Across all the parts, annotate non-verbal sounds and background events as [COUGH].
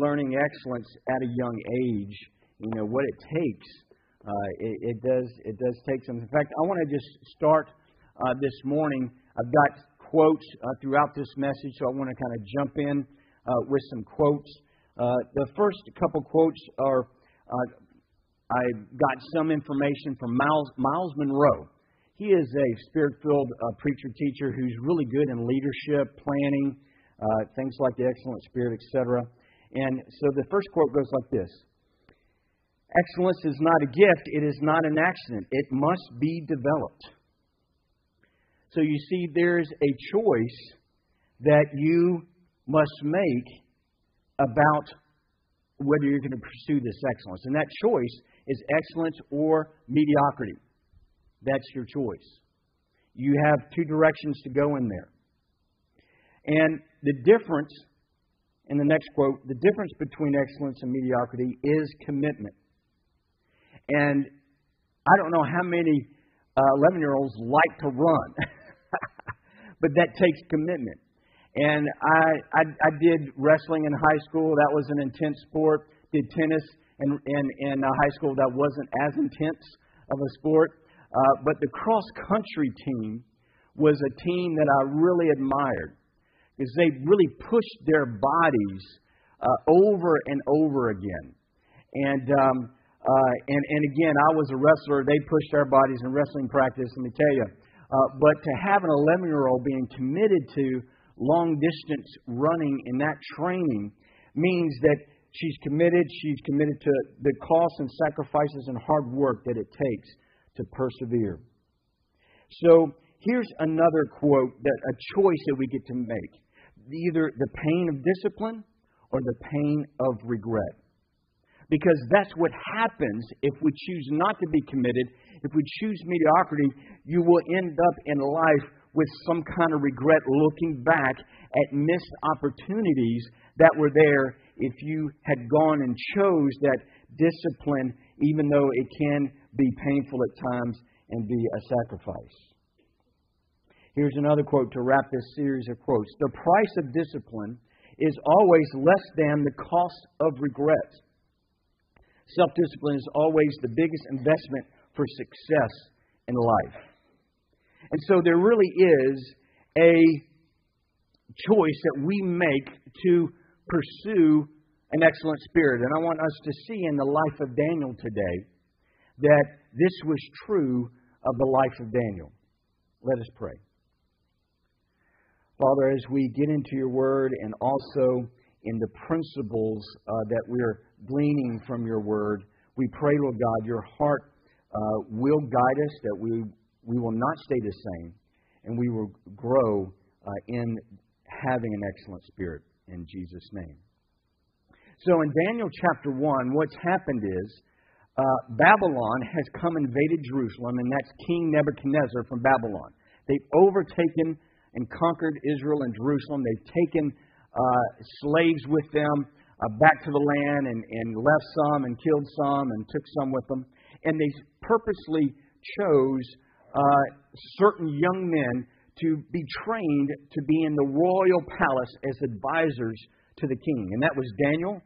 learning excellence at a young age, you know what it takes. Uh, it, it does. It does take some. In fact, I want to just start uh, this morning. I've got quotes uh, throughout this message, so I want to kind of jump in uh, with some quotes. Uh, the first couple quotes are uh, I got some information from Miles, Myles Munroe. He is a spirit filled preacher teacher who's really good in leadership, planning, things like the excellent spirit, etc. And so the first quote goes like this Excellence is not a gift, it is not an accident, it must be developed. So you see, there's a choice that you must make about whether you're going to pursue this excellence. And that choice is excellence or mediocrity. That's your choice. You have two directions to go in there. And the difference, in the next quote, the difference between excellence and mediocrity is commitment. And I don't know how many 11 uh, year olds like to run, [LAUGHS] but that takes commitment. And I, I, I did wrestling in high school. That was an intense sport. Did tennis in, in, in uh, high school. That wasn't as intense of a sport. Uh, but the cross country team was a team that I really admired because they really pushed their bodies uh, over and over again. And, um, uh, and, and again, I was a wrestler. They pushed our bodies in wrestling practice, let me tell you. Uh, but to have an 11 year old being committed to long distance running in that training means that she's committed. She's committed to the costs and sacrifices and hard work that it takes to persevere. So here's another quote that a choice that we get to make either the pain of discipline or the pain of regret. Because that's what happens if we choose not to be committed. If we choose mediocrity, you will end up in life with some kind of regret looking back at missed opportunities that were there if you had gone and chose that discipline, even though it can be painful at times and be a sacrifice. Here's another quote to wrap this series of quotes The price of discipline is always less than the cost of regret. Self discipline is always the biggest investment for success in life. And so there really is a choice that we make to pursue an excellent spirit. And I want us to see in the life of Daniel today that this was true of the life of Daniel. Let us pray. Father, as we get into your word and also in the principles uh, that we're gleaning from your word, we pray, Lord God, your heart uh, will guide us, that we we will not stay the same, and we will grow uh, in having an excellent spirit in Jesus' name. So in Daniel chapter 1, what's happened is uh, Babylon has come invaded Jerusalem, and that's King Nebuchadnezzar from Babylon. They've overtaken and conquered Israel and Jerusalem. They've taken uh, slaves with them uh, back to the land and, and left some and killed some and took some with them. And they purposely chose uh, certain young men to be trained to be in the royal palace as advisors to the king. And that was Daniel,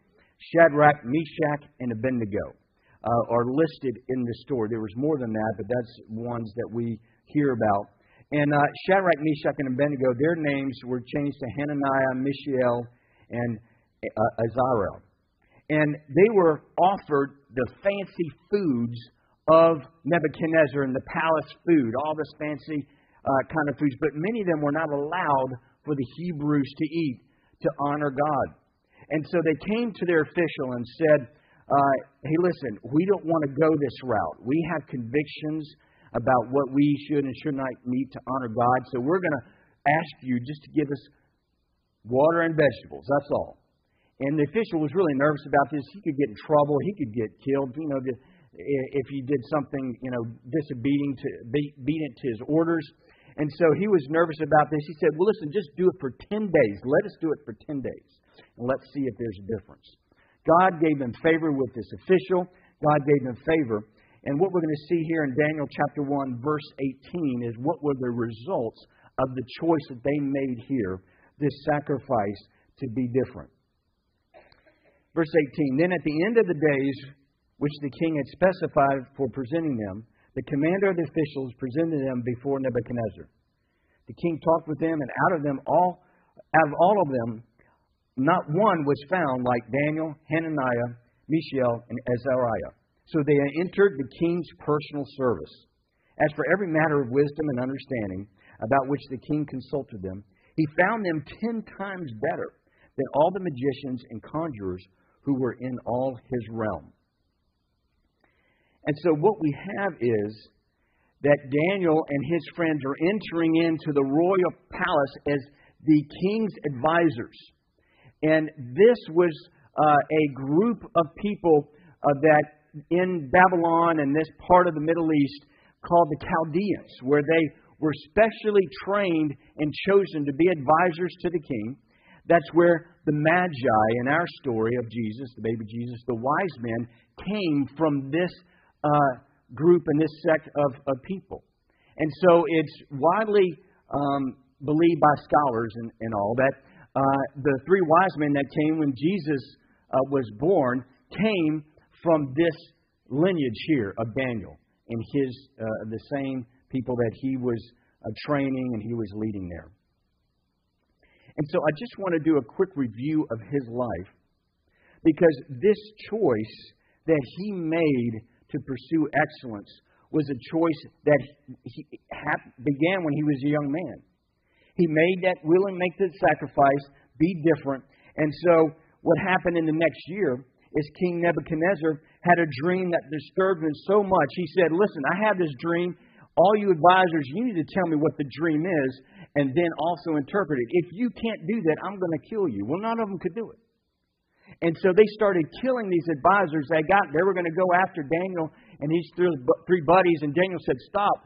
Shadrach, Meshach, and Abednego uh, are listed in the story. There was more than that, but that's ones that we hear about. And uh, Shadrach, Meshach, and Abednego, their names were changed to Hananiah, Mishael, and uh, Azariah. And they were offered the fancy foods of Nebuchadnezzar and the palace food, all this fancy uh, kind of foods, but many of them were not allowed for the Hebrews to eat to honor God. And so they came to their official and said, uh, Hey, listen, we don't want to go this route. We have convictions about what we should and should not eat to honor God, so we're going to ask you just to give us water and vegetables. That's all. And the official was really nervous about this. He could get in trouble. He could get killed. You know, if he did something, you know, disobedient to, obedient to his orders. And so he was nervous about this. He said, Well, listen, just do it for 10 days. Let us do it for 10 days. And let's see if there's a difference. God gave him favor with this official, God gave him favor. And what we're going to see here in Daniel chapter 1, verse 18, is what were the results of the choice that they made here, this sacrifice to be different. Verse 18 Then at the end of the days which the king had specified for presenting them, the commander of the officials presented them before Nebuchadnezzar. The king talked with them, and out of them all, out of all of them, not one was found like Daniel, Hananiah, Mishael, and Azariah. So they entered the king's personal service. As for every matter of wisdom and understanding about which the king consulted them, he found them ten times better than all the magicians and conjurers who were in all his realm. And so what we have is that Daniel and his friends are entering into the royal palace as the king's advisors. And this was uh, a group of people uh, that in Babylon and this part of the Middle East called the Chaldeans, where they were specially trained and chosen to be advisors to the king. That's where the Magi in our story of Jesus, the baby Jesus, the wise men, came from this uh, group and this sect of, of people. And so it's widely um, believed by scholars and, and all that uh, the three wise men that came when Jesus uh, was born came from this lineage here of Daniel and his uh, the same people that he was uh, training and he was leading there. And so I just want to do a quick review of his life because this choice that he made to pursue excellence was a choice that he began when he was a young man. He made that willing make the sacrifice, be different. And so what happened in the next year is King Nebuchadnezzar had a dream that disturbed him so much. He said, Listen, I have this dream. All you advisors, you need to tell me what the dream is and then also interpret it. If you can't do that, I'm going to kill you. Well, none of them could do it. And so they started killing these advisors. They got they were going to go after Daniel and his three buddies, and Daniel said, "Stop!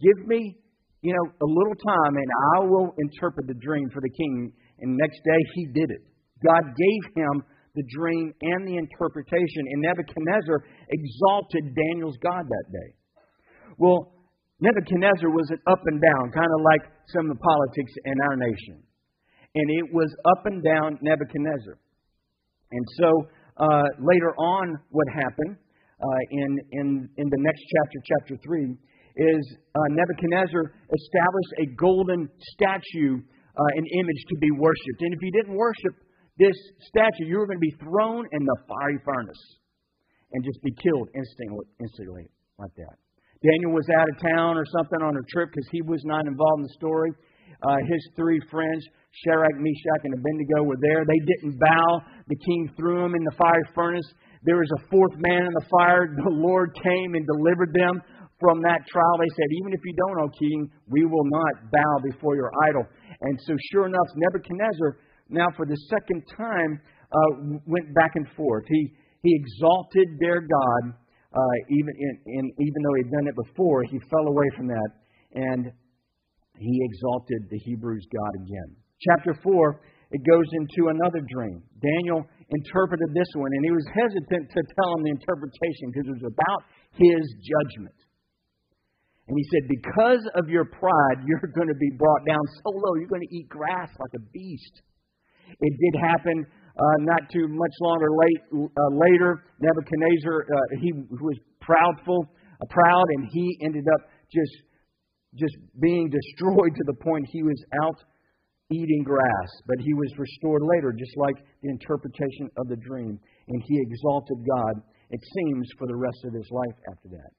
Give me, you know, a little time, and I will interpret the dream for the king." And next day he did it. God gave him the dream and the interpretation, and Nebuchadnezzar exalted Daniel's God that day. Well, Nebuchadnezzar was up and down, kind of like some of the politics in our nation. And it was up and down Nebuchadnezzar. And so uh, later on, what happened uh, in, in, in the next chapter, chapter 3, is uh, Nebuchadnezzar established a golden statue, uh, an image to be worshipped. And if you didn't worship this statue, you were going to be thrown in the fiery furnace and just be killed instantly, instantly like that. Daniel was out of town or something on a trip because he was not involved in the story. Uh, his three friends, Shadrach, Meshach, and Abednego, were there. They didn't bow. The king threw them in the fiery furnace. There was a fourth man in the fire. The Lord came and delivered them from that trial. They said, Even if you don't, O king, we will not bow before your idol. And so, sure enough, Nebuchadnezzar, now for the second time, uh, went back and forth. He, he exalted their God uh, even in, in, even though he'd done it before, he fell away from that and he exalted the Hebrews' God again. Chapter 4, it goes into another dream. Daniel interpreted this one, and he was hesitant to tell him the interpretation because it was about his judgment. And he said, Because of your pride, you're going to be brought down so low, you're going to eat grass like a beast. It did happen uh, not too much longer late, uh, later, Nebuchadnezzar, uh, he was proudful, uh, proud, and he ended up just, just being destroyed to the point he was out eating grass. But he was restored later, just like the interpretation of the dream. And he exalted God, it seems, for the rest of his life after that.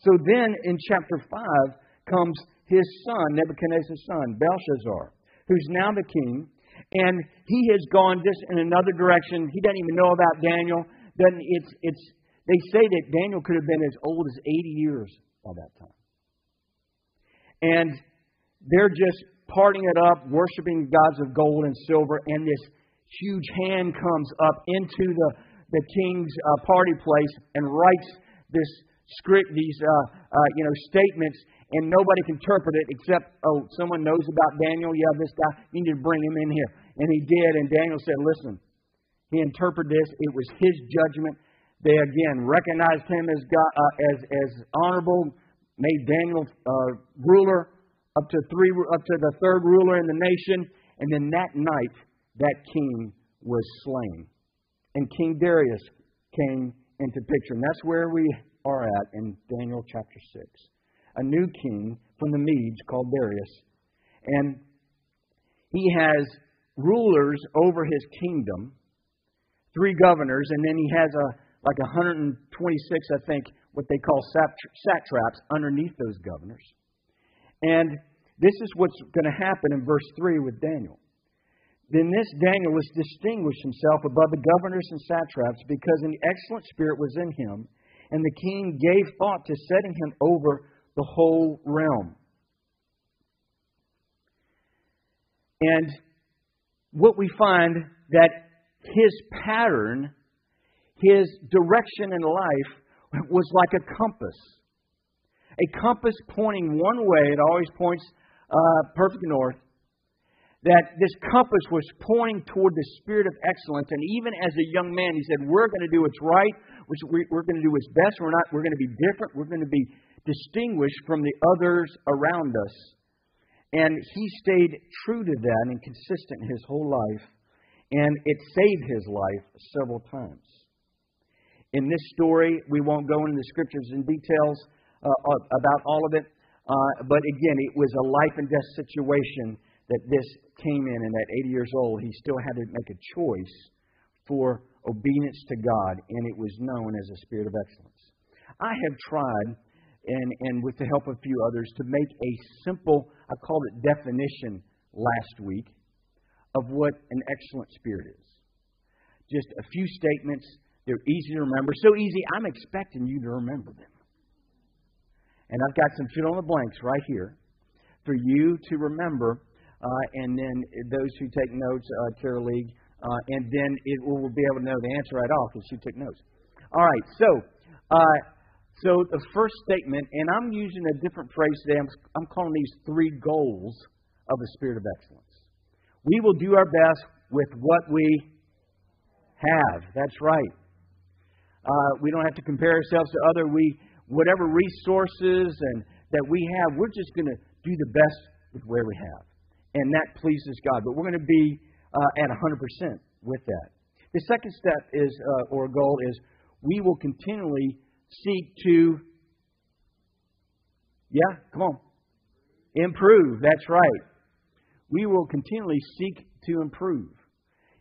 So then in chapter 5 comes his son, Nebuchadnezzar's son, Belshazzar, who's now the king and he has gone just in another direction. He doesn't even know about Daniel. Doesn't it's it's they say that Daniel could have been as old as 80 years by that time. And they're just parting it up, worshiping gods of gold and silver, and this huge hand comes up into the, the king's uh, party place and writes this script, these uh, uh, you know statements, and nobody can interpret it except, oh, someone knows about Daniel. Yeah, this guy, you need to bring him in here. And he did, and Daniel said, listen, he interpreted this. It was his judgment. They again recognized him as God, uh, as as honorable, made Daniel uh, ruler up to three up to the third ruler in the nation, and then that night that king was slain. and King Darius came into picture. And that's where we are at in Daniel chapter 6. A new king from the Medes called Darius. And he has rulers over his kingdom, three governors, and then he has a like 126, I think, what they call satraps underneath those governors. And this is what's going to happen in verse 3 with Daniel. Then this Daniel was distinguished himself above the governors and satraps because an excellent spirit was in him, and the king gave thought to setting him over the whole realm. And what we find that his pattern, his direction in life was like a compass. A compass pointing one way, it always points uh, perfect north. That this compass was pointing toward the spirit of excellence. And even as a young man, he said, We're going to do what's right. We're going to do what's best. We're, not, we're going to be different. We're going to be distinguished from the others around us. And he stayed true to that and consistent his whole life. And it saved his life several times. In this story, we won't go into the scriptures in details uh, about all of it. Uh, but again, it was a life and death situation that this came in, and at 80 years old, he still had to make a choice for obedience to God, and it was known as a spirit of excellence. I have tried and, and with the help of a few others, to make a simple, I called it definition last week, of what an excellent spirit is. Just a few statements. They're easy to remember. So easy, I'm expecting you to remember them. And I've got some fill in the blanks right here for you to remember. Uh, and then those who take notes, uh, League, uh, and then it will be able to know the answer right off because she took notes. All right, so uh, so the first statement, and I'm using a different phrase today. I'm, I'm calling these three goals of the spirit of excellence. We will do our best with what we have. That's right. Uh, we don't have to compare ourselves to other. We whatever resources and that we have, we're just going to do the best with where we have, and that pleases God. But we're going to be uh, at 100% with that. The second step is, uh, or goal is, we will continually seek to, yeah, come on, improve. That's right. We will continually seek to improve.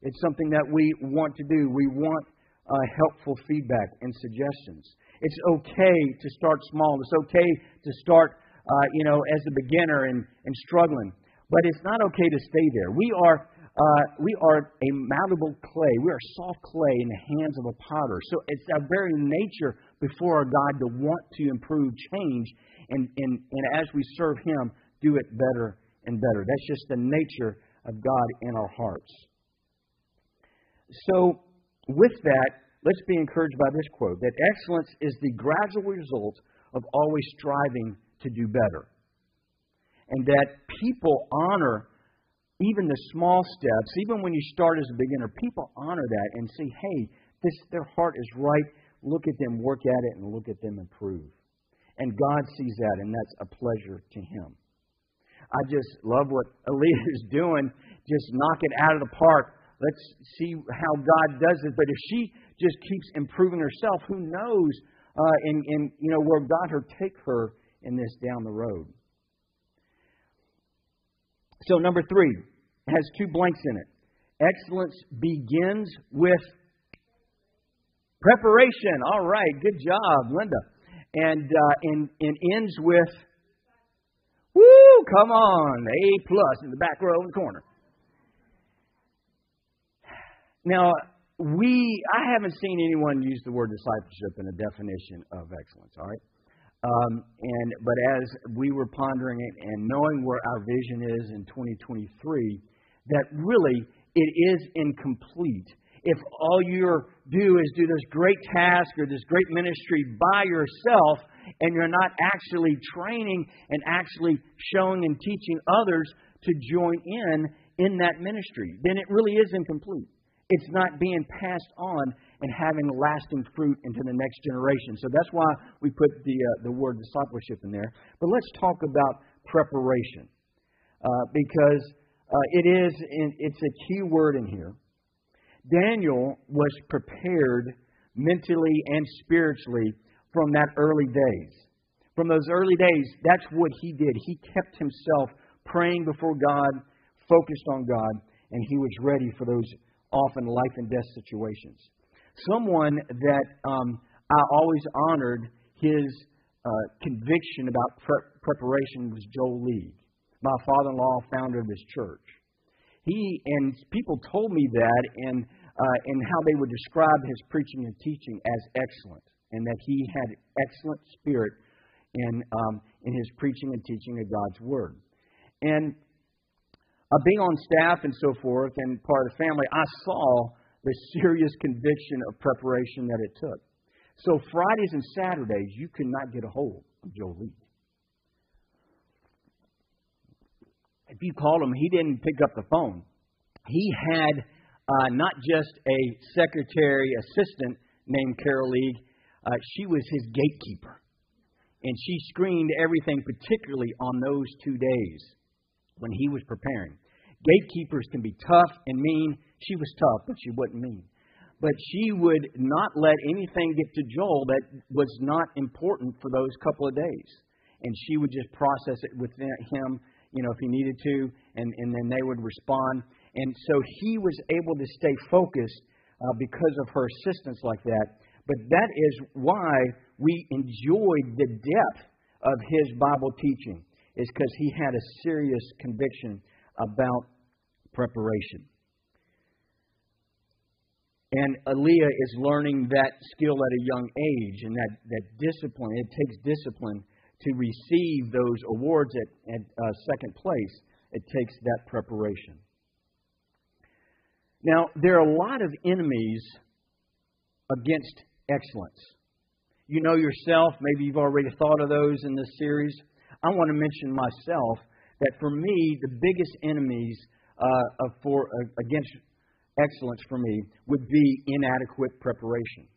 It's something that we want to do. We want uh, helpful feedback and suggestions. It's okay to start small. It's okay to start, uh, you know, as a beginner and, and struggling. But it's not okay to stay there. We are uh, we are a malleable clay. We are soft clay in the hands of a potter. So it's our very nature before our God to want to improve, change, and, and, and as we serve Him, do it better and better. That's just the nature of God in our hearts. So, with that, let's be encouraged by this quote that excellence is the gradual result of always striving to do better. And that people honor even the small steps, even when you start as a beginner, people honor that and say, hey, this, their heart is right. Look at them work at it and look at them improve. And God sees that, and that's a pleasure to Him. I just love what [LAUGHS] Aaliyah is doing. Just knock it out of the park. Let's see how God does it. But if she just keeps improving herself, who knows? Uh, and, and you know where God will take her in this down the road. So, number three has two blanks in it. Excellence begins with preparation. All right, good job, Linda. And, uh, and, and ends with, woo, come on, A plus in the back row in the corner. Now, we, I haven't seen anyone use the word discipleship in a definition of excellence, all right? Um, and but as we were pondering it and knowing where our vision is in 2023, that really it is incomplete if all you do is do this great task or this great ministry by yourself and you're not actually training and actually showing and teaching others to join in in that ministry, then it really is incomplete. It's not being passed on and having lasting fruit into the next generation. So that's why we put the, uh, the word discipleship in there. But let's talk about preparation uh, because uh, it is it's a key word in here. Daniel was prepared mentally and spiritually from that early days. From those early days, that's what he did. He kept himself praying before God, focused on God, and he was ready for those often life and death situations. Someone that um, I always honored his uh, conviction about pre- preparation was Joel League, my father in law, founder of this church. He and people told me that and, uh, and how they would describe his preaching and teaching as excellent, and that he had excellent spirit in, um, in his preaching and teaching of God's Word. And uh, being on staff and so forth and part of the family, I saw the serious conviction of preparation that it took. So Fridays and Saturdays, you could not get a hold of Joe Lee. If you called him, he didn't pick up the phone. He had uh, not just a secretary assistant named Carol League, uh, she was his gatekeeper. And she screened everything, particularly on those two days when he was preparing. Gatekeepers can be tough and mean. She was tough, but she wasn't mean. But she would not let anything get to Joel that was not important for those couple of days. And she would just process it with him, you know, if he needed to, and, and then they would respond. And so he was able to stay focused uh, because of her assistance like that. But that is why we enjoyed the depth of his Bible teaching is because he had a serious conviction about preparation. And Aaliyah is learning that skill at a young age and that, that discipline. It takes discipline to receive those awards at, at uh, second place. It takes that preparation. Now, there are a lot of enemies against excellence. You know yourself, maybe you've already thought of those in this series. I want to mention myself that for me, the biggest enemies uh, for, uh, against excellence for me would be inadequate preparation.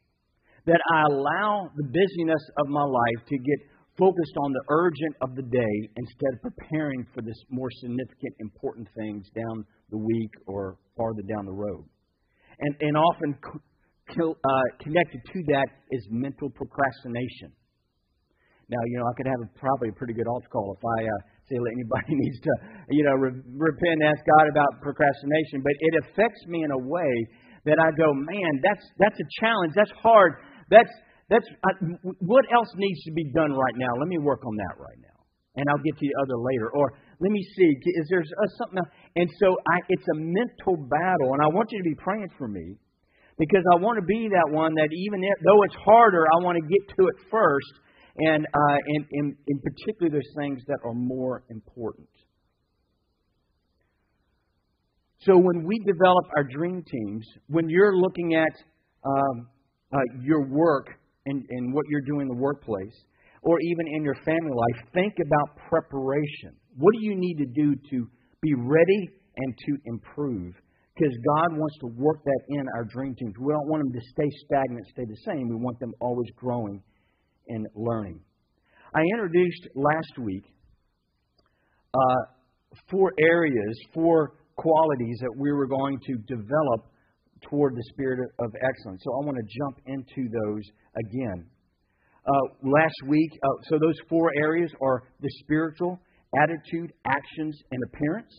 That I allow the busyness of my life to get focused on the urgent of the day instead of preparing for this more significant, important things down the week or farther down the road. And, and often uh, connected to that is mental procrastination. Now, you know, I could have a, probably a pretty good altar call if I uh, say that anybody [LAUGHS] needs to, you know, re- repent and ask God about procrastination. But it affects me in a way that I go, man, that's that's a challenge. That's hard. That's that's uh, what else needs to be done right now. Let me work on that right now, and I'll get to the other later. Or let me see, is there uh, something? Else? And so I, it's a mental battle, and I want you to be praying for me because I want to be that one that even if, though it's harder, I want to get to it first and, uh, and, and in particular those things that are more important. So when we develop our dream teams, when you're looking at um, uh, your work and, and what you're doing in the workplace, or even in your family life, think about preparation. What do you need to do to be ready and to improve? Because God wants to work that in our dream teams. We don't want them to stay stagnant, stay the same. We want them always growing and learning. I introduced last week uh, four areas, four qualities that we were going to develop toward the spirit of excellence. So I want to jump into those again. Uh, last week, uh, so those four areas are the spiritual, attitude, actions, and appearance.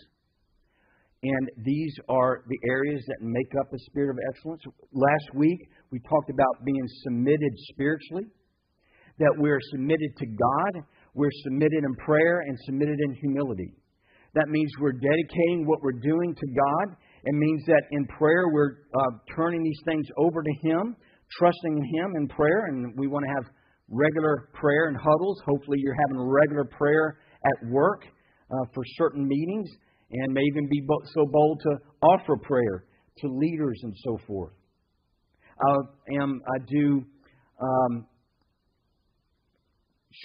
And these are the areas that make up the spirit of excellence. Last week, we talked about being submitted spiritually that we're submitted to God, we're submitted in prayer, and submitted in humility. That means we're dedicating what we're doing to God. It means that in prayer we're uh, turning these things over to Him, trusting in Him in prayer, and we want to have regular prayer and huddles. Hopefully, you're having regular prayer at work uh, for certain meetings, and may even be so bold to offer prayer to leaders and so forth. I am I do um,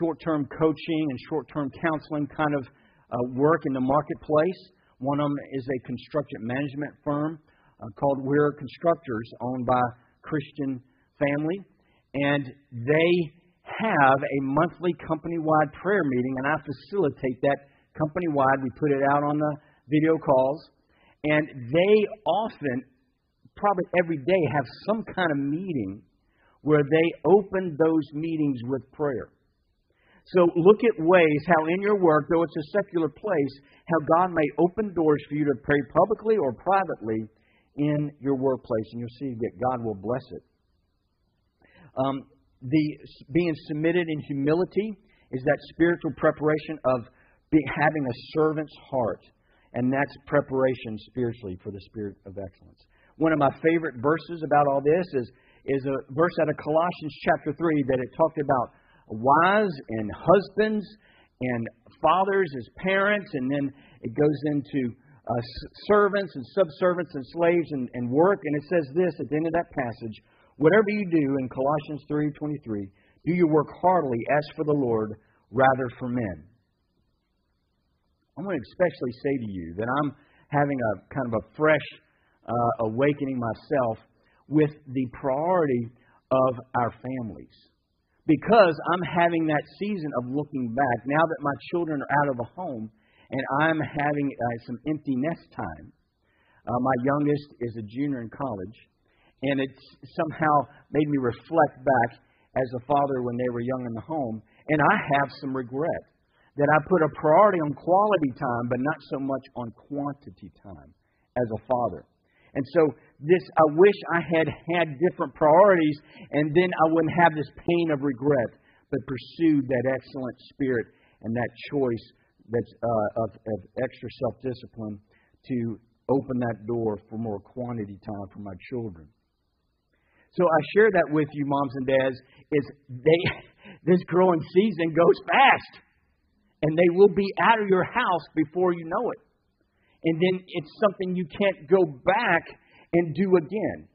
short term coaching and short term counseling kind of uh, work in the marketplace. One of them is a construction management firm uh, called Weir Constructors, owned by Christian family. And they have a monthly company wide prayer meeting, and I facilitate that company wide. We put it out on the video calls. And they often probably every day have some kind of meeting where they open those meetings with prayer. So look at ways how in your work, though it's a secular place, how God may open doors for you to pray publicly or privately in your workplace, and you'll see that God will bless it. Um, the being submitted in humility is that spiritual preparation of be, having a servant's heart, and that's preparation spiritually for the spirit of excellence. One of my favorite verses about all this is is a verse out of Colossians chapter three that it talked about wives and husbands and fathers as parents, and then it goes into uh, servants and subservants and slaves and, and work. And it says this at the end of that passage Whatever you do in Colossians 3.23, do your work heartily as for the Lord rather for men. I want to especially say to you that I'm having a kind of a fresh uh, awakening myself with the priority of our families because I'm having that season of looking back now that my children are out of the home and I'm having uh, some empty nest time. Uh, my youngest is a junior in college, and it somehow made me reflect back as a father when they were young in the home, and I have some regret that I put a priority on quality time, but not so much on quantity time as a father. And so this I wish I had had different priorities and then I wouldn't have this pain of regret, but pursued that excellent spirit and that choice that's uh, of, of extra self-discipline to open that door for more quantity time for my children. So I share that with you, moms and dads, is they [LAUGHS] this growing season goes fast. And they will be out of your house before you know it. And then it's something you can't go back and do again.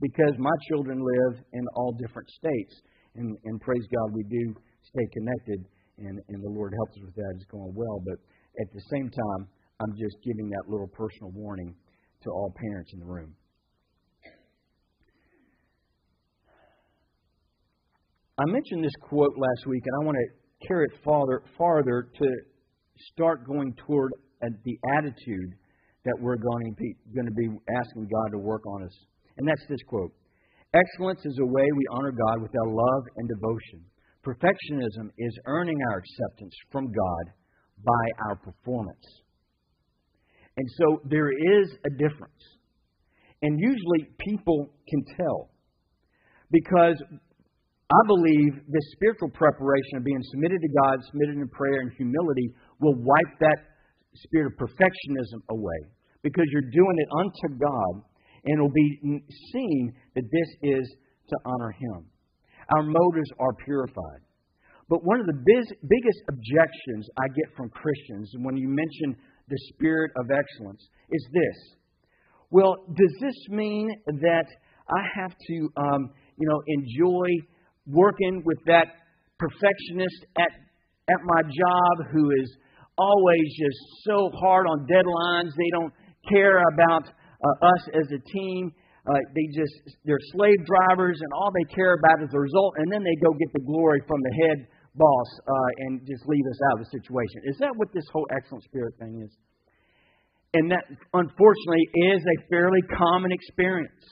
Because my children live in all different states. And, and praise God, we do stay connected, and, and the Lord helps us with that. It's going well. But at the same time, I'm just giving that little personal warning to all parents in the room. I mentioned this quote last week, and I want to carry it farther, farther to start going toward uh, the attitude that we're going to, be, asking God to work on us. And that's this quote Excellence is a way we honor God with our love and devotion. Perfectionism is earning our acceptance from God by our performance. And so there is a difference. And usually people can tell. Because I believe this spiritual preparation of being submitted to God, submitted in prayer and humility, will wipe that spirit of perfectionism away because you're doing it unto God, and it'll be seen that this is to honor Him. Our motives are purified. But one of the biz- biggest objections I get from Christians when you mention the spirit of excellence is this. Well, does this mean that I have to, um, you know, enjoy working with that perfectionist at at my job who is always just so hard on deadlines. They don't care about uh, us as a team. Uh, they just they're slave drivers, and all they care about is the result, and then they go get the glory from the head boss uh, and just leave us out of the situation. Is that what this whole excellent spirit thing is? And that, unfortunately, is a fairly common experience.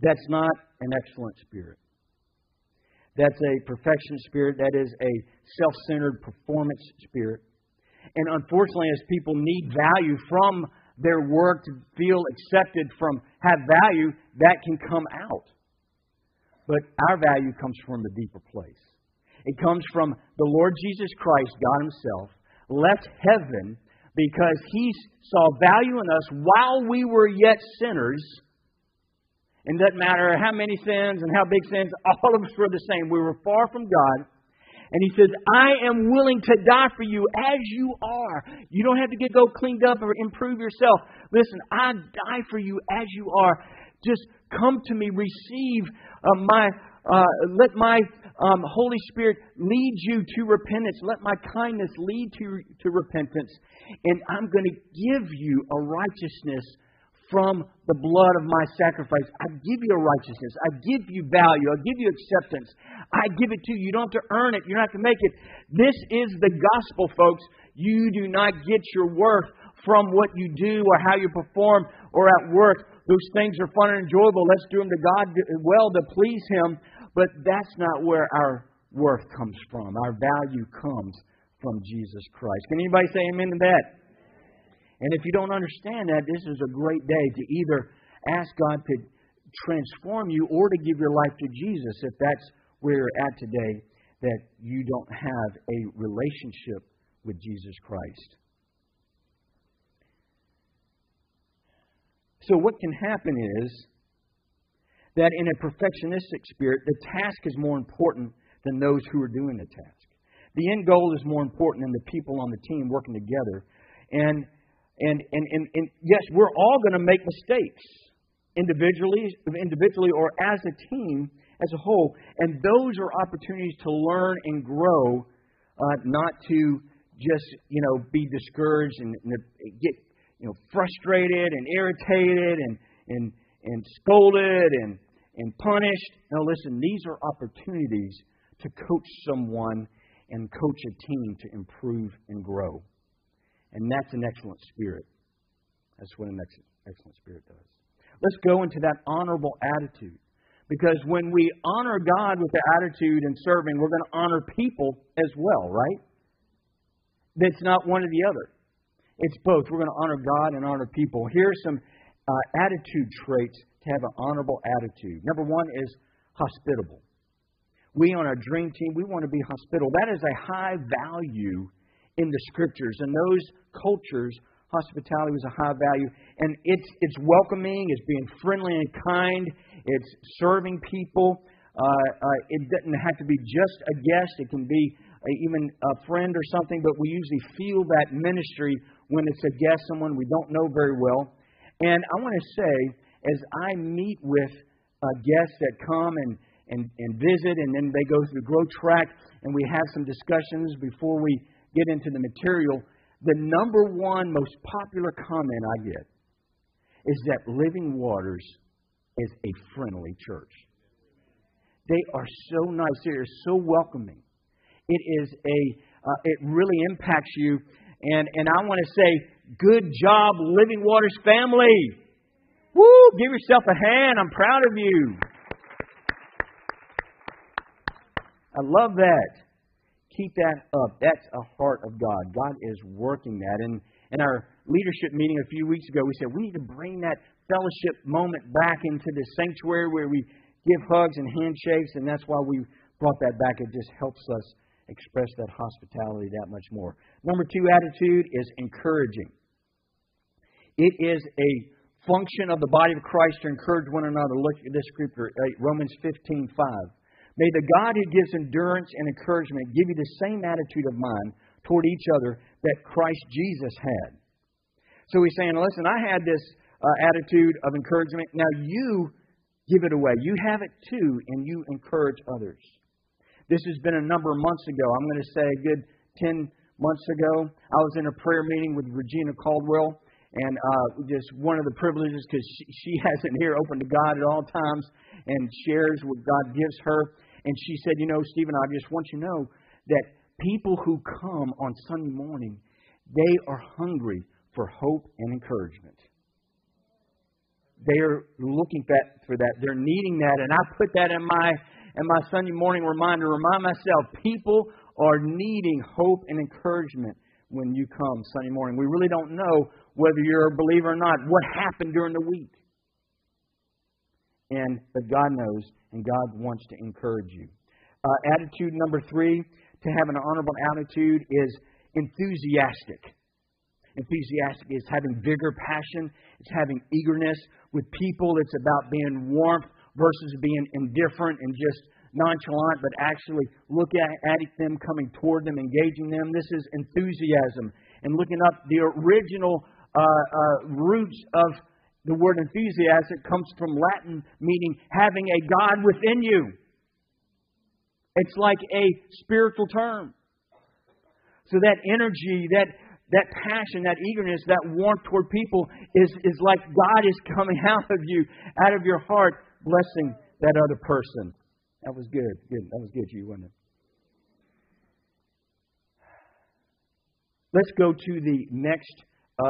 That's not an excellent spirit. That's a perfection spirit. That is a self centered performance spirit. And unfortunately, as people need value from their work to feel accepted, from have value, that can come out. But our value comes from a deeper place. It comes from the Lord Jesus Christ, God Himself, left heaven because He saw value in us while we were yet sinners and doesn't matter how many sins and how big sins, all of us were the same. We were far from God. And he says, I am willing to die for you as you are. You don't have to get go cleaned up or improve yourself. Listen, I die for you as you are. Just come to me, receive uh, my, uh, let my um, Holy Spirit lead you to repentance. Let my kindness lead to, to repentance. And I'm going to give you a righteousness from the blood of my sacrifice. I give you a righteousness. I give you value. I give you acceptance. I give it to you. You don't have to earn it. You don't have to make it. This is the gospel, folks. You do not get your worth from what you do or how you perform or at work. those things are fun and enjoyable. Let's do them to God well to please Him. But that's not where our worth comes from. Our value comes from Jesus Christ. Can anybody say amen to that? And if you don't understand that, this is a great day to either ask God to transform you or to give your life to Jesus if that's where you're at today, that you don't have a relationship with Jesus Christ. So, what can happen is that in a perfectionistic spirit, the task is more important than those who are doing the task. The end goal is more important than the people on the team working together. And, and, and, and, and yes, we're all going to make mistakes individually, individually or as a team as a whole. And those are opportunities to learn and grow, uh, not to just you know be discouraged and, and get you know, frustrated and irritated and, and, and scolded and, and punished. Now, listen, these are opportunities to coach someone and coach a team to improve and grow. And that's an excellent spirit. That's what an excellent spirit does. Let's go into that honorable attitude. Because when we honor God with the attitude and serving, we're going to honor people as well, right? That's not one or the other. It's both. We're going to honor God and honor people. Here are some uh, attitude traits to have an honorable attitude. Number one is hospitable. We on our dream team, we want to be hospitable. That is a high value in the scriptures. In those cultures, hospitality was a high value. And it's, it's welcoming, it's being friendly and kind, it's serving people. Uh, uh, it doesn't have to be just a guest, it can be even a friend or something, but we usually feel that ministry when it's a guest, someone we don't know very well. And I want to say, as I meet with uh, guests that come and, and, and visit, and then they go through Grow Track, and we have some discussions before we get into the material, the number one most popular comment I get is that Living Waters is a friendly church. They are so nice. They are so welcoming. It is a, uh, it really impacts you. And, and I want to say, good job, Living Waters family. Woo! Give yourself a hand. I'm proud of you. I love that. Keep that up. That's a heart of God. God is working that. And in our leadership meeting a few weeks ago, we said we need to bring that fellowship moment back into the sanctuary where we give hugs and handshakes, and that's why we brought that back. It just helps us express that hospitality that much more. Number two attitude is encouraging. It is a function of the body of Christ to encourage one another. Look at this scripture, uh, Romans 15 5. May the God who gives endurance and encouragement give you the same attitude of mind toward each other that Christ Jesus had. So he's saying, listen, I had this uh, attitude of encouragement. Now you give it away. You have it too, and you encourage others. This has been a number of months ago. I'm going to say a good 10 months ago. I was in a prayer meeting with Regina Caldwell, and uh, just one of the privileges because she, she has an ear open to God at all times and shares what God gives her. And she said, You know, Stephen, I just want you to know that people who come on Sunday morning, they are hungry for hope and encouragement. They are looking for that. They're needing that. And I put that in my and my Sunday morning reminder, remind myself people are needing hope and encouragement when you come Sunday morning. We really don't know whether you're a believer or not, what happened during the week. And but God knows, and God wants to encourage you. Uh, attitude number three to have an honorable attitude is enthusiastic. Enthusiastic is having vigor, passion. It's having eagerness with people. It's about being warmth versus being indifferent and just nonchalant, but actually look at, at them, coming toward them, engaging them. This is enthusiasm. And looking up the original uh, uh, roots of the word enthusiasm comes from Latin, meaning having a God within you. It's like a spiritual term. So that energy, that that passion, that eagerness, that warmth toward people is, is like God is coming [LAUGHS] out of you, out of your heart, blessing that other person. That was good. Good. That was good you, wasn't it? Let's go to the next uh,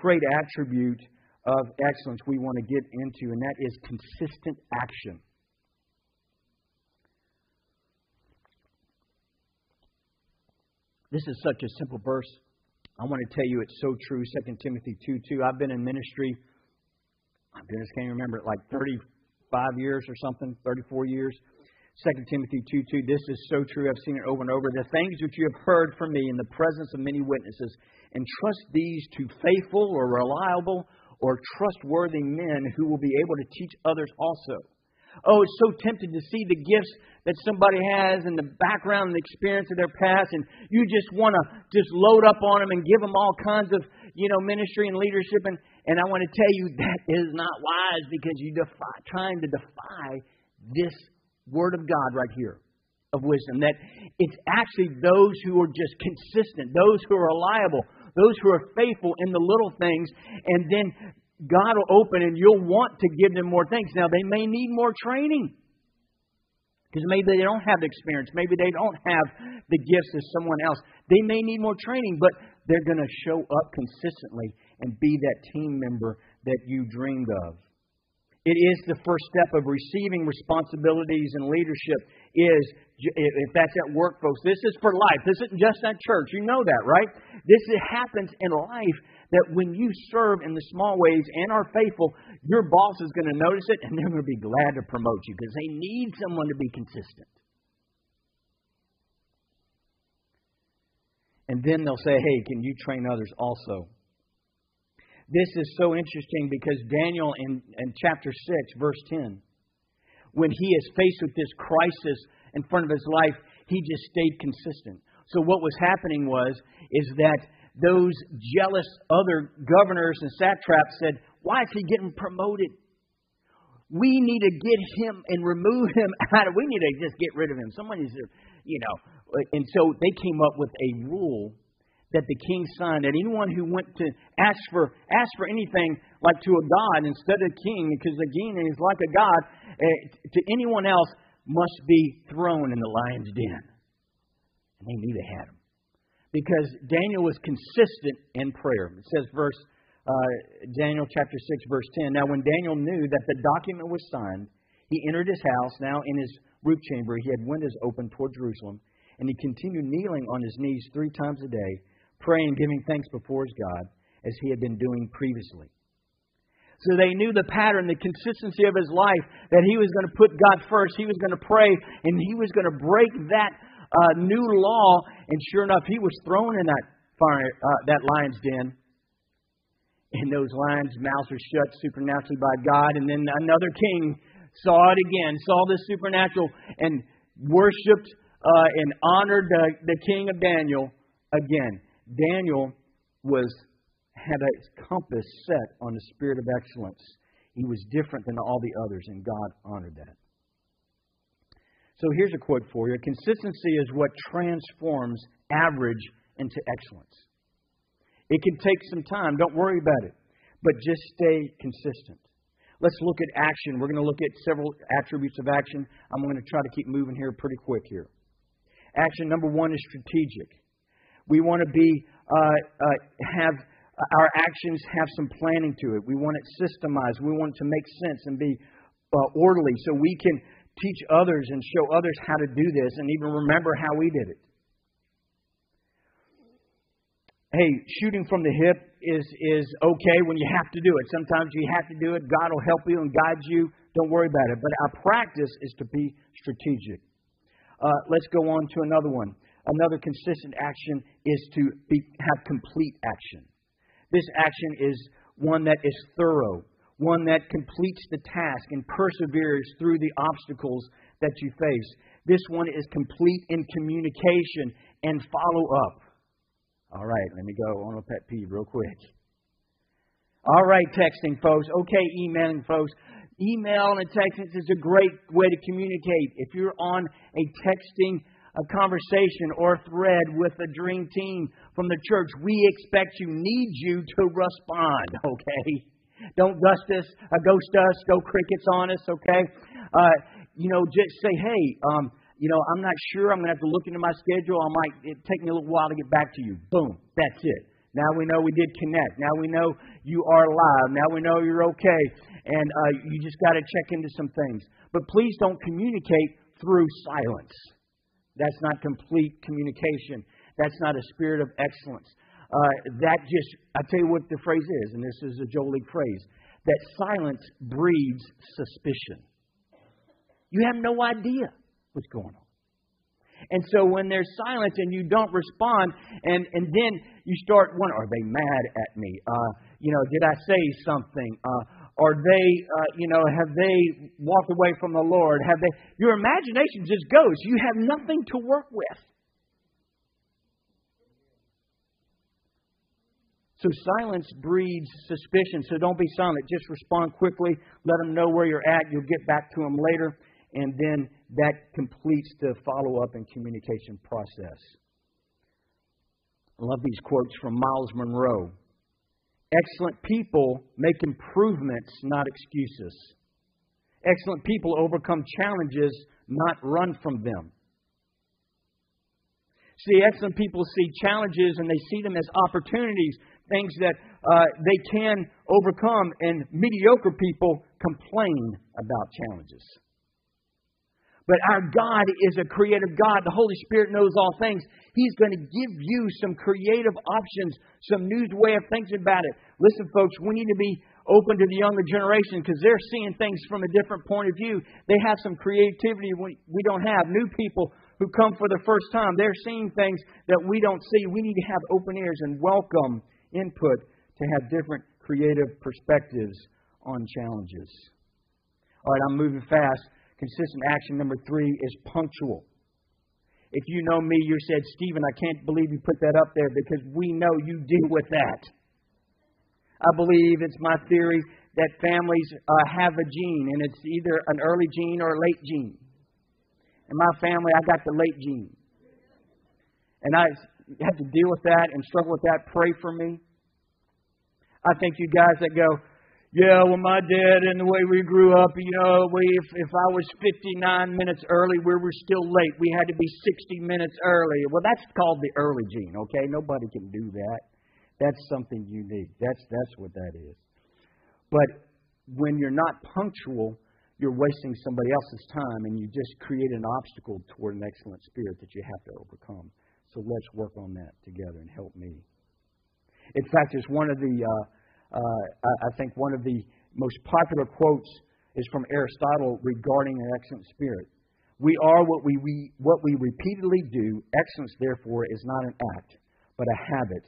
trait attribute of excellence we want to get into, and that is consistent action. This is such a simple verse. I want to tell you it's so true. 2 Timothy 2 2. I've been in ministry, I goodness, can't remember it, like 35 years or something, 34 years. 2 Timothy 2 2. This is so true. I've seen it over and over. The things which you have heard from me in the presence of many witnesses, entrust these to faithful or reliable or trustworthy men who will be able to teach others also. Oh, it's so tempted to see the gifts that somebody has and the background and the experience of their past, and you just want to just load up on them and give them all kinds of, you know, ministry and leadership. And, and I want to tell you that is not wise because you're trying to defy this Word of God right here of wisdom. That it's actually those who are just consistent, those who are reliable, those who are faithful in the little things, and then God will open and you'll want to give them more things. Now, they may need more training because maybe they don't have the experience. Maybe they don't have the gifts of someone else. They may need more training, but they're going to show up consistently and be that team member that you dreamed of. It is the first step of receiving responsibilities and leadership. Is if that's at work, folks. This is for life. This isn't just at church. You know that, right? This happens in life. That when you serve in the small ways and are faithful, your boss is going to notice it and they're going to be glad to promote you because they need someone to be consistent. And then they'll say, "Hey, can you train others also?" This is so interesting because Daniel in, in chapter 6, verse 10, when he is faced with this crisis in front of his life, he just stayed consistent. So what was happening was is that those jealous other governors and satraps said, "Why is he getting promoted? We need to get him and remove him [LAUGHS] out of. We need to just get rid of him. Someone needs to, you know." And so they came up with a rule that the king signed that anyone who went to ask for ask for anything like to a god instead of king, because king is like a god, uh, to anyone else must be thrown in the lion's den. And they knew they had him because Daniel was consistent in prayer. It says verse uh, Daniel chapter six verse ten. Now when Daniel knew that the document was signed, he entered his house. Now in his roof chamber he had windows open toward Jerusalem, and he continued kneeling on his knees three times a day praying, giving thanks before his God, as he had been doing previously. So they knew the pattern, the consistency of his life, that he was going to put God first. He was going to pray, and he was going to break that uh, new law. And sure enough, he was thrown in that fire, uh, that lion's den. And those lions' mouths were shut supernaturally by God. And then another king saw it again, saw this supernatural, and worshipped uh, and honored the, the king of Daniel again. Daniel was had a compass set on the spirit of excellence. He was different than all the others, and God honored that. So here's a quote for you Consistency is what transforms average into excellence. It can take some time, don't worry about it, but just stay consistent. Let's look at action. We're going to look at several attributes of action. I'm going to try to keep moving here pretty quick here. Action number one is strategic. We want to be uh, uh, have our actions have some planning to it. We want it systemized. We want it to make sense and be uh, orderly, so we can teach others and show others how to do this, and even remember how we did it. Hey, shooting from the hip is is okay when you have to do it. Sometimes you have to do it. God will help you and guide you. Don't worry about it. But our practice is to be strategic. Uh, let's go on to another one. Another consistent action is to be, have complete action. This action is one that is thorough, one that completes the task and perseveres through the obstacles that you face. This one is complete in communication and follow up. All right, let me go on a pet peeve real quick. All right, texting folks. Okay, emailing folks. Email and texting is a great way to communicate. If you're on a texting a conversation or thread with a dream team from the church, we expect you, need you to respond, [LAUGHS] okay? Don't ghost us, uh, ghost us, go crickets on us, okay? Uh, you know, just say, hey, um, you know, I'm not sure. I'm going to have to look into my schedule. I might it take me a little while to get back to you. Boom, that's it. Now we know we did connect. Now we know you are alive. Now we know you're okay. And uh, you just got to check into some things. But please don't communicate through silence. That's not complete communication. That's not a spirit of excellence. Uh, that just, I tell you what the phrase is, and this is a League phrase that silence breeds suspicion. You have no idea what's going on. And so when there's silence and you don't respond, and, and then you start wondering, are they mad at me? Uh, you know, did I say something? Uh, are they, uh, you know, have they walked away from the Lord? Have they? Your imagination just goes. You have nothing to work with. So silence breeds suspicion. So don't be silent. Just respond quickly. Let them know where you're at. You'll get back to them later. And then that completes the follow up and communication process. I love these quotes from Myles Munroe. Excellent people make improvements, not excuses. Excellent people overcome challenges, not run from them. See, excellent people see challenges and they see them as opportunities, things that uh, they can overcome, and mediocre people complain about challenges. But our God is a creative God. The Holy Spirit knows all things. He's going to give you some creative options, some new way of thinking about it. Listen, folks, we need to be open to the younger generation because they're seeing things from a different point of view. They have some creativity we, we don't have. New people who come for the first time, they're seeing things that we don't see. We need to have open ears and welcome input to have different creative perspectives on challenges. All right, I'm moving fast. Consistent action number three is punctual. If you know me, you said, Stephen, I can't believe you put that up there because we know you deal with that. I believe it's my theory that families uh, have a gene, and it's either an early gene or a late gene. In my family, I got the late gene. And I have to deal with that and struggle with that. Pray for me. I think you guys that go, yeah, well, my dad and the way we grew up, you know, we, if, if I was 59 minutes early, we were still late. We had to be 60 minutes early. Well, that's called the early gene, okay? Nobody can do that. That's something unique. That's, that's what that is. But when you're not punctual, you're wasting somebody else's time and you just create an obstacle toward an excellent spirit that you have to overcome. So let's work on that together and help me. In fact, it's one of the. Uh, uh, I think one of the most popular quotes is from Aristotle regarding an excellent spirit. We are what we, we, what we repeatedly do. Excellence, therefore, is not an act, but a habit.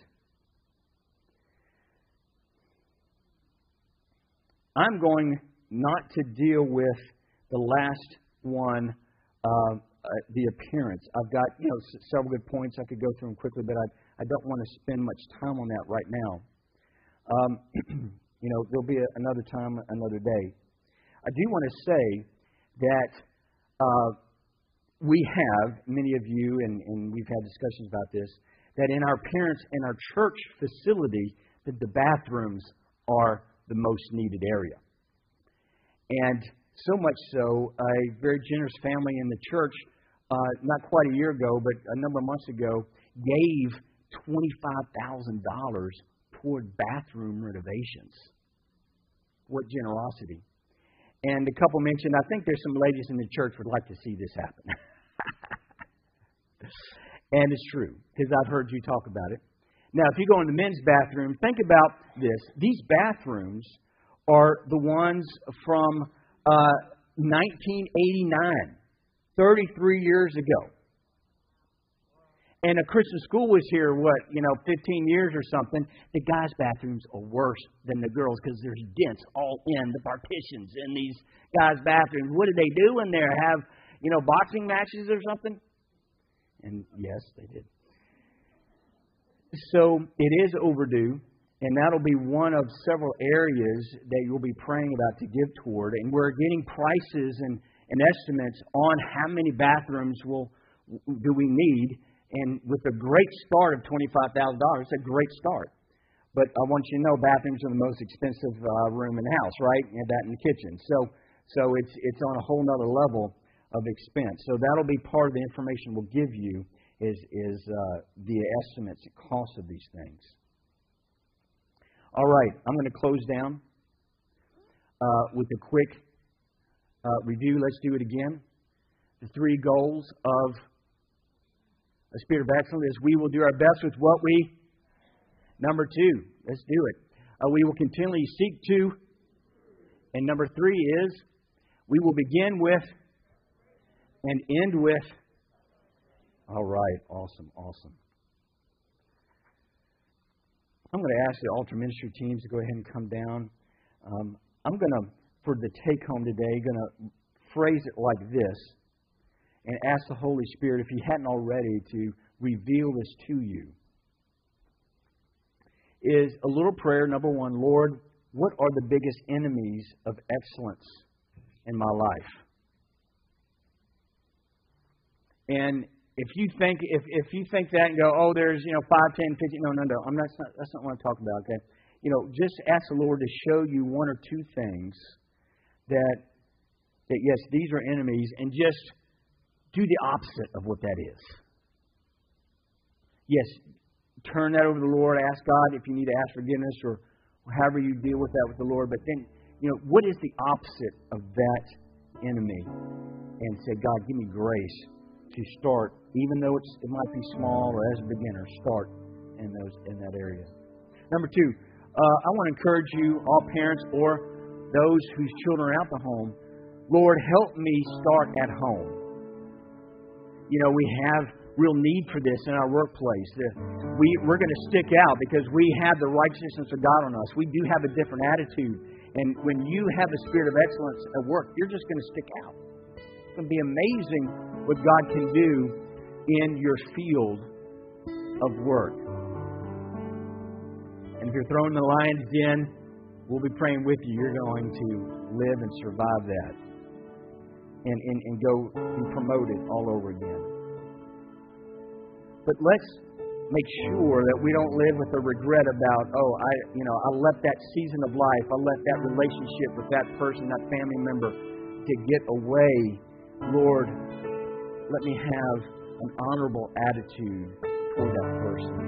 I'm going not to deal with the last one, uh, uh, the appearance. I've got you know several good points. I could go through them quickly, but I, I don't want to spend much time on that right now. Um, [CLEARS THROAT] you know, there'll be a, another time, another day. I do want to say that uh, we have, many of you, and, and we've had discussions about this, that in our parents and our church facility, that the bathrooms are the most needed area. And so much so, a very generous family in the church, uh, not quite a year ago, but a number of months ago, gave $25,000 toward bathroom renovations. What generosity. And a couple mentioned, I think there's some ladies in the church would like to see this happen. [LAUGHS] and it's true, because I've heard you talk about it. Now, if you go in the men's bathroom, think about this. These bathrooms are the ones from uh, 1989, 33 years ago and a Christian school was here, what, you know, 15 years or something, the guys' bathrooms are worse than the girls because there's dents all in the partitions in these guys' bathrooms. What did they do in there? Have, you know, boxing matches or something? And yes, they did. So it is overdue, and that'll be one of several areas that you'll be praying about to give toward. And we're getting prices and, and estimates on how many bathrooms will do we need and with a great start of $25,000, it's a great start. But I want you to know bathrooms are the most expensive uh, room in the house, right? And that in the kitchen. So, so it's, it's on a whole other level of expense. So that'll be part of the information we'll give you is, is uh, the estimates, the cost of these things. All right, I'm going to close down uh, with a quick uh, review. Let's do it again. The three goals of a spirit of excellence is we will do our best with what we. Number two, let's do it. Uh, we will continually seek to. And number three is we will begin with and end with. All right, awesome, awesome. I'm going to ask the altar ministry teams to go ahead and come down. Um, I'm going to, for the take home today, going to phrase it like this and ask the Holy Spirit, if He hadn't already, to reveal this to you. Is a little prayer, number one, Lord, what are the biggest enemies of excellence in my life? And if you think if, if you think that and go, oh, there's you know five, ten, fifteen, no, no, no, I'm not, that's not that's not what I'm talking about. Okay, you know, just ask the Lord to show you one or two things that that yes, these are enemies, and just do the opposite of what that is. Yes, turn that over to the Lord. Ask God if you need to ask forgiveness or however you deal with that with the Lord. But then, you know, what is the opposite of that enemy? And say, God, give me grace to start, even though it's, it might be small or as a beginner, start in those in that area. Number two, uh, I want to encourage you, all parents or those whose children are out the home, Lord, help me start at home. You know, we have real need for this in our workplace. We, we're going to stick out because we have the righteousness of God on us. We do have a different attitude. And when you have the spirit of excellence at work, you're just going to stick out. It's going to be amazing what God can do in your field of work. And if you're thrown in the lion's den, we'll be praying with you. You're going to live and survive that and, and, and go be promoted all over again. But let's make sure that we don't live with a regret about, oh, I, you know, I left that season of life, I left that relationship with that person, that family member to get away. Lord, let me have an honorable attitude toward that person.